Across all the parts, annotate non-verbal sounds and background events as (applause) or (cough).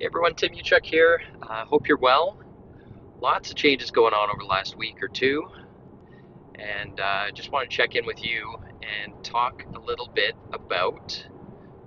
Hey everyone, Tim Uchuk here. I uh, hope you're well. Lots of changes going on over the last week or two, and I uh, just want to check in with you and talk a little bit about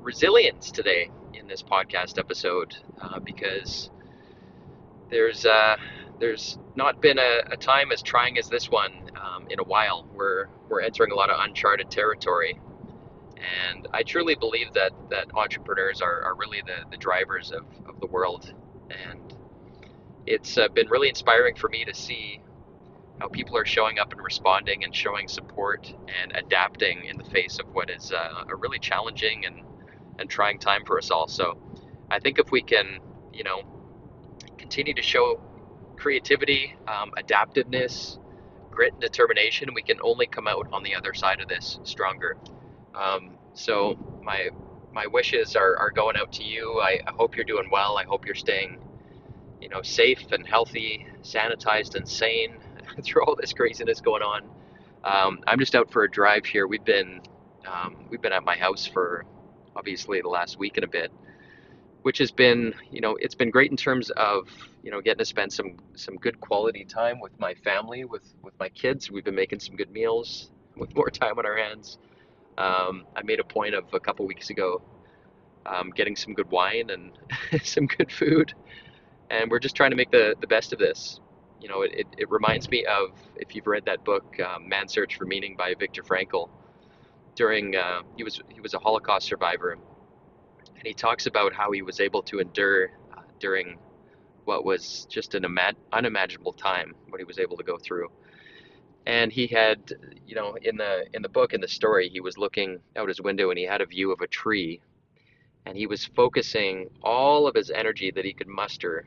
resilience today in this podcast episode uh, because there's uh, there's not been a, a, time as trying as this one um, in a while. We're we're entering a lot of uncharted territory, and I truly believe that, that entrepreneurs are, are really the, the drivers of, of the world. And it's uh, been really inspiring for me to see how people are showing up and responding and showing support and adapting in the face of what is uh, a really challenging and, and trying time for us all. So I think if we can, you know, continue to show creativity, um, adaptiveness, grit, and determination, we can only come out on the other side of this stronger. Um, so my my wishes are, are going out to you. I, I hope you're doing well. I hope you're staying, you know, safe and healthy, sanitized and sane (laughs) through all this craziness going on. Um, I'm just out for a drive here. We've been um, we've been at my house for obviously the last week and a bit, which has been you know it's been great in terms of you know getting to spend some some good quality time with my family, with with my kids. We've been making some good meals with more time on our hands. Um, I made a point of a couple weeks ago um, getting some good wine and (laughs) some good food, and we're just trying to make the, the best of this. You know, it, it, it reminds me of if you've read that book, um, Man's Search for Meaning by Viktor Frankl. During uh, he was he was a Holocaust survivor, and he talks about how he was able to endure uh, during what was just an unimaginable time what he was able to go through and he had you know in the in the book in the story he was looking out his window and he had a view of a tree. And he was focusing all of his energy that he could muster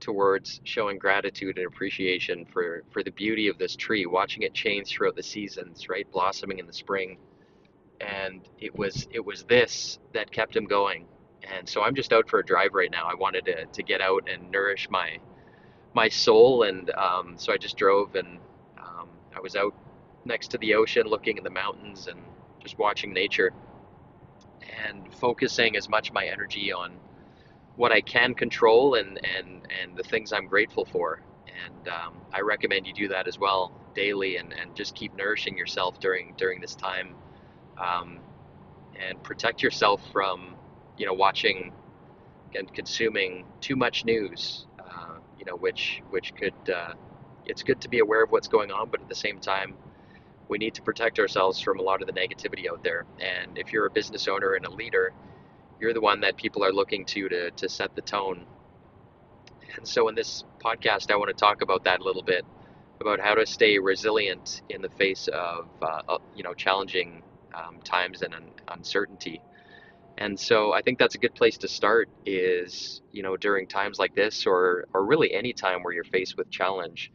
towards showing gratitude and appreciation for for the beauty of this tree watching it change throughout the seasons right blossoming in the spring. And it was it was this that kept him going. And so i'm just out for a drive right now. I wanted to, to get out and nourish my my soul. And um, so i just drove and I was out next to the ocean looking at the mountains and just watching nature and focusing as much my energy on what I can control and, and, and the things I'm grateful for. And um, I recommend you do that as well daily and, and just keep nourishing yourself during during this time um, and protect yourself from you know watching and consuming too much news uh, you know which which could uh, it's good to be aware of what's going on, but at the same time, we need to protect ourselves from a lot of the negativity out there. And if you're a business owner and a leader, you're the one that people are looking to to, to set the tone. And so in this podcast, I want to talk about that a little bit about how to stay resilient in the face of uh, you know challenging um, times and un- uncertainty. And so I think that's a good place to start is you know during times like this or or really any time where you're faced with challenge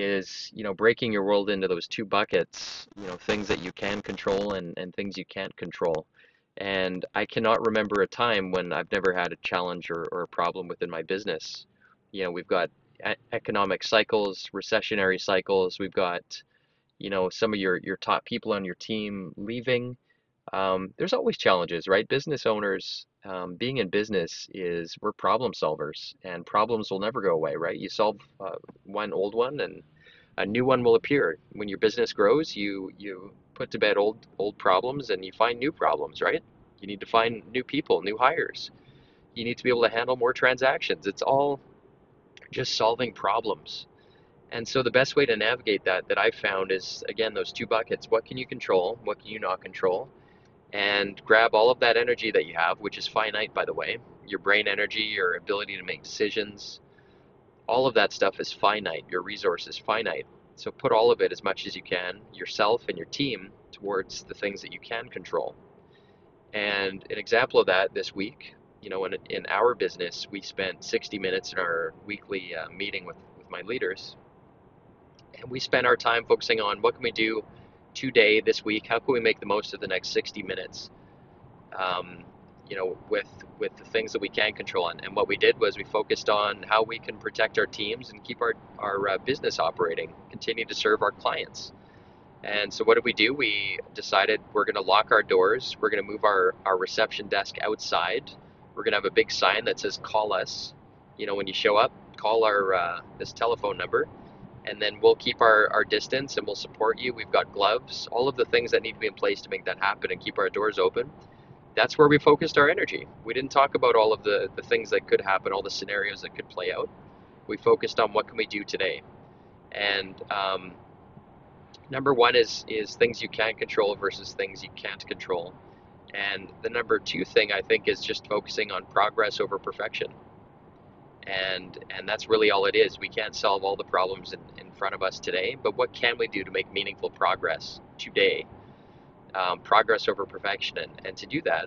is you know breaking your world into those two buckets you know things that you can control and, and things you can't control. And i cannot remember a time when i've never had a challenge or, or a problem within my business. You know we've got economic cycles recessionary cycles. We've got you know some of your your top people on your team leaving um, there's always challenges right business owners um, being in business is we're problem solvers and problems will never go away, right? You solve uh, one old one and a new one will appear. When your business grows, you you put to bed old old problems and you find new problems, right? You need to find new people, new hires. You need to be able to handle more transactions. It's all just solving problems. And so the best way to navigate that that I've found is again those two buckets. What can you control? What can you not control? And grab all of that energy that you have, which is finite, by the way, your brain energy, your ability to make decisions, all of that stuff is finite. Your resource is finite. So put all of it as much as you can, yourself and your team, towards the things that you can control. And an example of that this week you know, in, in our business, we spent 60 minutes in our weekly uh, meeting with, with my leaders. And we spent our time focusing on what can we do today, this week? How can we make the most of the next 60 minutes? Um, you know, with with the things that we can control. And, and what we did was we focused on how we can protect our teams and keep our, our uh, business operating, continue to serve our clients. And so what did we do? We decided we're going to lock our doors. We're going to move our, our reception desk outside. We're going to have a big sign that says call us. You know, when you show up, call our uh, this telephone number and then we'll keep our, our distance and we'll support you. We've got gloves, all of the things that need to be in place to make that happen and keep our doors open that's where we focused our energy. We didn't talk about all of the, the things that could happen, all the scenarios that could play out. We focused on what can we do today. And um, number one is is things you can control versus things you can't control. And the number two thing I think is just focusing on progress over perfection. And and that's really all it is. We can't solve all the problems in, in front of us today, but what can we do to make meaningful progress today? um, progress over perfection. And, and to do that,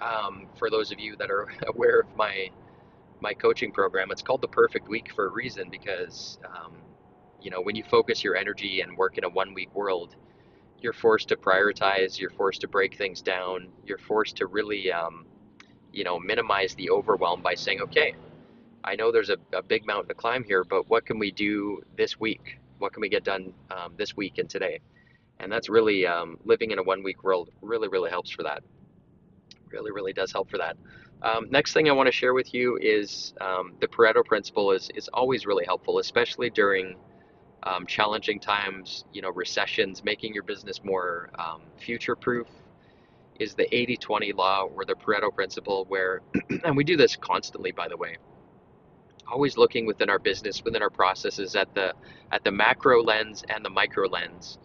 um, for those of you that are (laughs) aware of my my coaching program, it's called the Perfect Week for a reason because um, you know when you focus your energy and work in a one week world, you're forced to prioritize, you're forced to break things down, you're forced to really um, you know minimize the overwhelm by saying, okay, I know there's a, a, big mountain to climb here, but what can we do this week? What can we get done um, this week and today? and that's really um, living in a one week world really really helps for that really really does help for that um, next thing i want to share with you is um, the pareto principle is, is always really helpful especially during um, challenging times you know recessions making your business more um, future proof is the 80-20 law or the pareto principle where (clears throat) and we do this constantly by the way always looking within our business within our processes at the at the macro lens and the micro lens.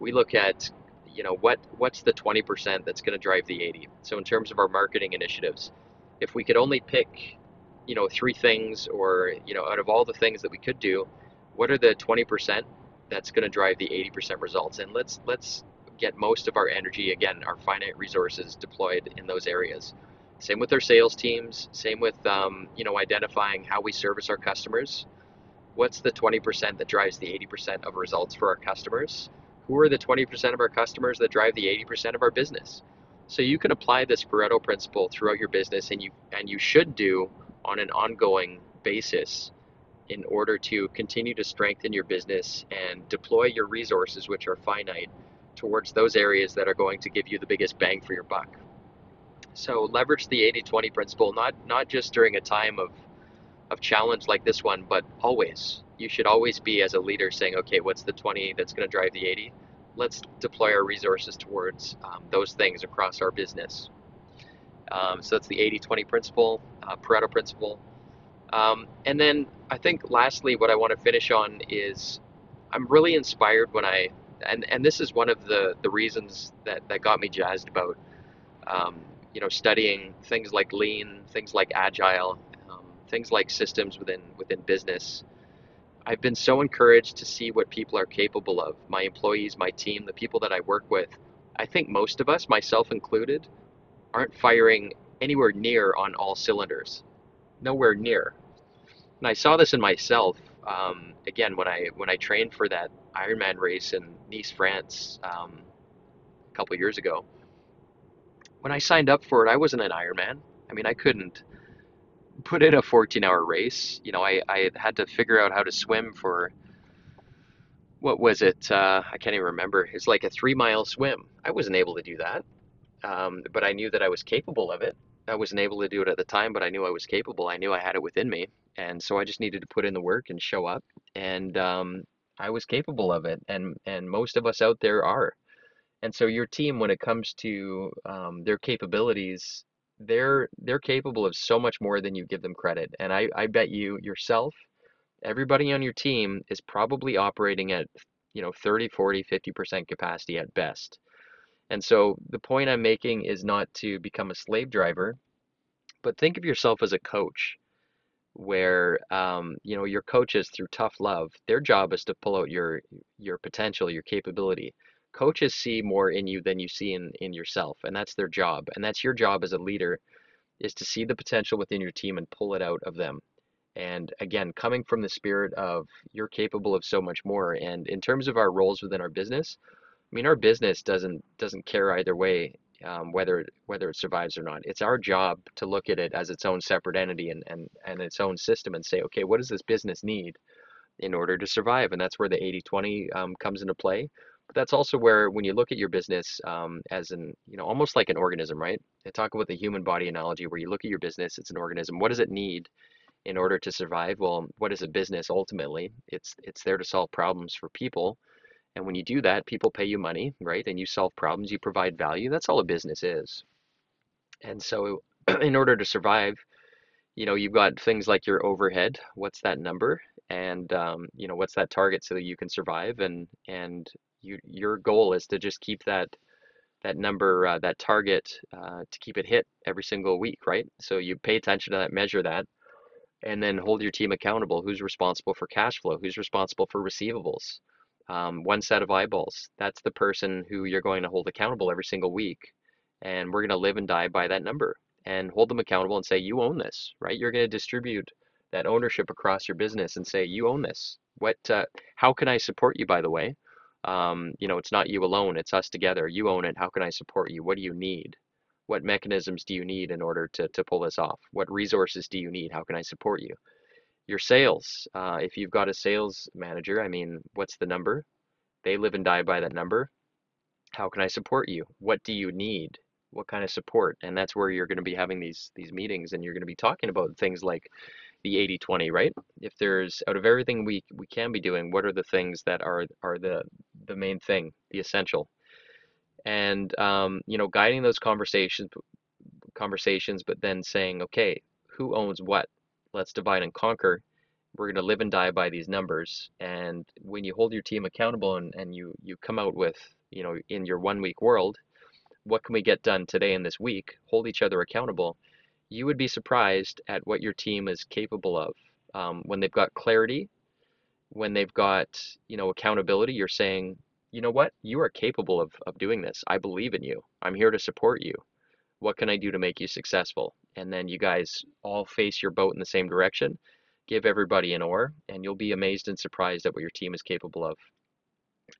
We look at you know what what's the 20% that's going to drive the 80 so in terms of our marketing initiatives if we could only pick you know three things or you know out of all the things that we could do what are the 20% that's going to drive the 80% results? And let's let's get most of our energy again our finite resources deployed in those areas same with our sales teams same with um, you know identifying how we service our customers what's the 20% that drives the 80% of results for our customers who are the 20% of our customers that drive the 80% of our business? So you can apply this Pareto principle throughout your business and you and you should do on an ongoing basis in order to continue to strengthen your business and deploy your resources which are finite towards those areas that are going to give you the biggest bang for your buck. So leverage the 80-20 principle not not just during a time of of challenge like this one, but always you should always be as a leader saying, okay, what's the 20 that's going to drive the 80? Let's deploy our resources towards um, those things across our business. Um, so that's the 80-20 principle, uh, Pareto principle. Um, and then I think lastly, what I want to finish on is I'm really inspired when I, and, and this is one of the, the reasons that, that got me jazzed about, um, you know, studying things like lean, things like agile, um, things like systems within, within business. I've been so encouraged to see what people are capable of. My employees, my team, the people that I work with. I think most of us, myself included, aren't firing anywhere near on all cylinders. Nowhere near. And I saw this in myself. Um, again, when I when I trained for that Ironman race in Nice, France, um, a couple years ago. When I signed up for it, I wasn't an Ironman. I mean, I couldn't put in a 14 hour race. You know, I, I had to figure out how to swim for what was it? Uh, I can't even remember. It's like a three mile swim. I wasn't able to do that, um, but I knew that I was capable of it. I wasn't able to do it at the time, but I knew I was capable. I knew I had it within me, and so I just needed to put in the work and show up, and um, I was capable of it. And and most of us out there are. And so your team, when it comes to um, their capabilities, they're they're capable of so much more than you give them credit. And I, I bet you yourself, everybody on your team is probably operating at you know 30, 40, 50% capacity at best. And so the point I'm making is not to become a slave driver, but think of yourself as a coach where um, you know your coaches through tough love their job is to pull out your your potential your capability coaches see more in you than you see in, in yourself and that's their job and that's your job as a leader is to see the potential within your team and pull it out of them. And again, coming from the spirit of you're capable of so much more. And in terms of our roles within our business, I mean, our business doesn't doesn't care either way um, whether whether it survives or not. It's our job to look at it as its own separate entity and, and, and its own system and say, okay, what does this business need in order to survive? And that's where the 80-20 um, comes into play. That's also where when you look at your business um, as an, you know, almost like an organism, right? I talk about the human body analogy where you look at your business, it's an organism. What does it need in order to survive? Well, what is a business ultimately? It's it's there to solve problems for people and when you do that, people pay you money, right? And you solve problems, you provide value. That's all a business is. And so, (clears throat) in order to survive, you know, you've got things like your overhead. What's that number? And um, you know, what's that target so that you can survive? And and you your goal is to just keep that that number, uh, that target, uh, to keep it hit every single week, right? So you pay attention to that, measure that, and then hold your team accountable. Who's responsible for cash flow? Who's responsible for receivables? um, one set of eyeballs. That's the person who you're going to hold accountable every single week. And we're going to live and die by that number and hold them accountable and say, you own this, right? You're going to distribute that ownership across your business and say, you own this. What, uh, how can I support you, by the way? Um, you know, it's not you alone, it's us together. You own it. How can I support you? What do you need? What mechanisms do you need in order to, to pull this off? What resources do you need? How can I support you? your sales. Uh, if you've got a sales manager, I mean, what's the number? They live and die by that number. How can I support you? What do you need? What kind of support? And that's where you're going to be having these these meetings, and you're going to be talking about things like the 80-20, right? If there's out of everything we we can be doing, what are the things that are are the the main thing, the essential? And um, you know, guiding those conversations conversations, but then saying, okay, who owns what? let's divide and conquer. We're going to live and die by these numbers. And when you hold your team accountable and, and you, you come out with, you know, in your one week world, what can we get done today and this week? Hold each other accountable. You would be surprised at what your team is capable of. Um, when they've got clarity, when they've got, you know, accountability, you're saying, you know what, you are capable of, of doing this. I believe in you. I'm here to support you. What can I do to make you successful? And then you guys all face your boat in the same direction. Give everybody an oar, and you'll be amazed and surprised at what your team is capable of.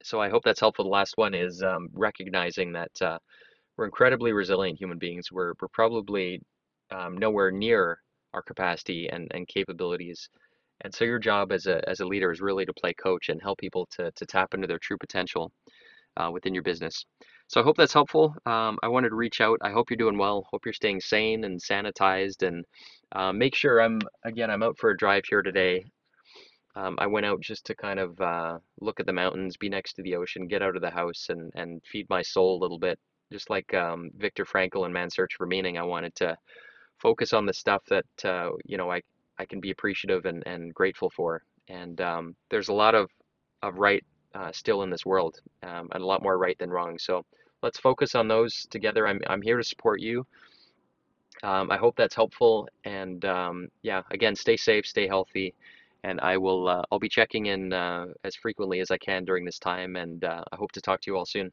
So I hope that's helpful. The last one is um, recognizing that uh, we're incredibly resilient human beings. We're, we're probably um, nowhere near our capacity and, and capabilities. And so your job as a, as a leader is really to play coach and help people to, to tap into their true potential uh, within your business. So I hope that's helpful. Um, I wanted to reach out. I hope you're doing well. Hope you're staying sane and sanitized. And uh, make sure I'm, again, I'm out for a drive here today. Um, I went out just to kind of uh, look at the mountains, be next to the ocean, get out of the house, and, and feed my soul a little bit. Just like um, Viktor Frankl in Man's Search for Meaning, I wanted to focus on the stuff that, uh, you know, I, I can be appreciative and, and grateful for. And um, there's a lot of, of right uh, still in this world, um, and a lot more right than wrong. So let's focus on those together. I'm, I'm here to support you. Um, I hope that's helpful. And um, yeah, again, stay safe, stay healthy, and I will uh, I'll be checking in uh, as frequently as I can during this time. And uh, I hope to talk to you all soon.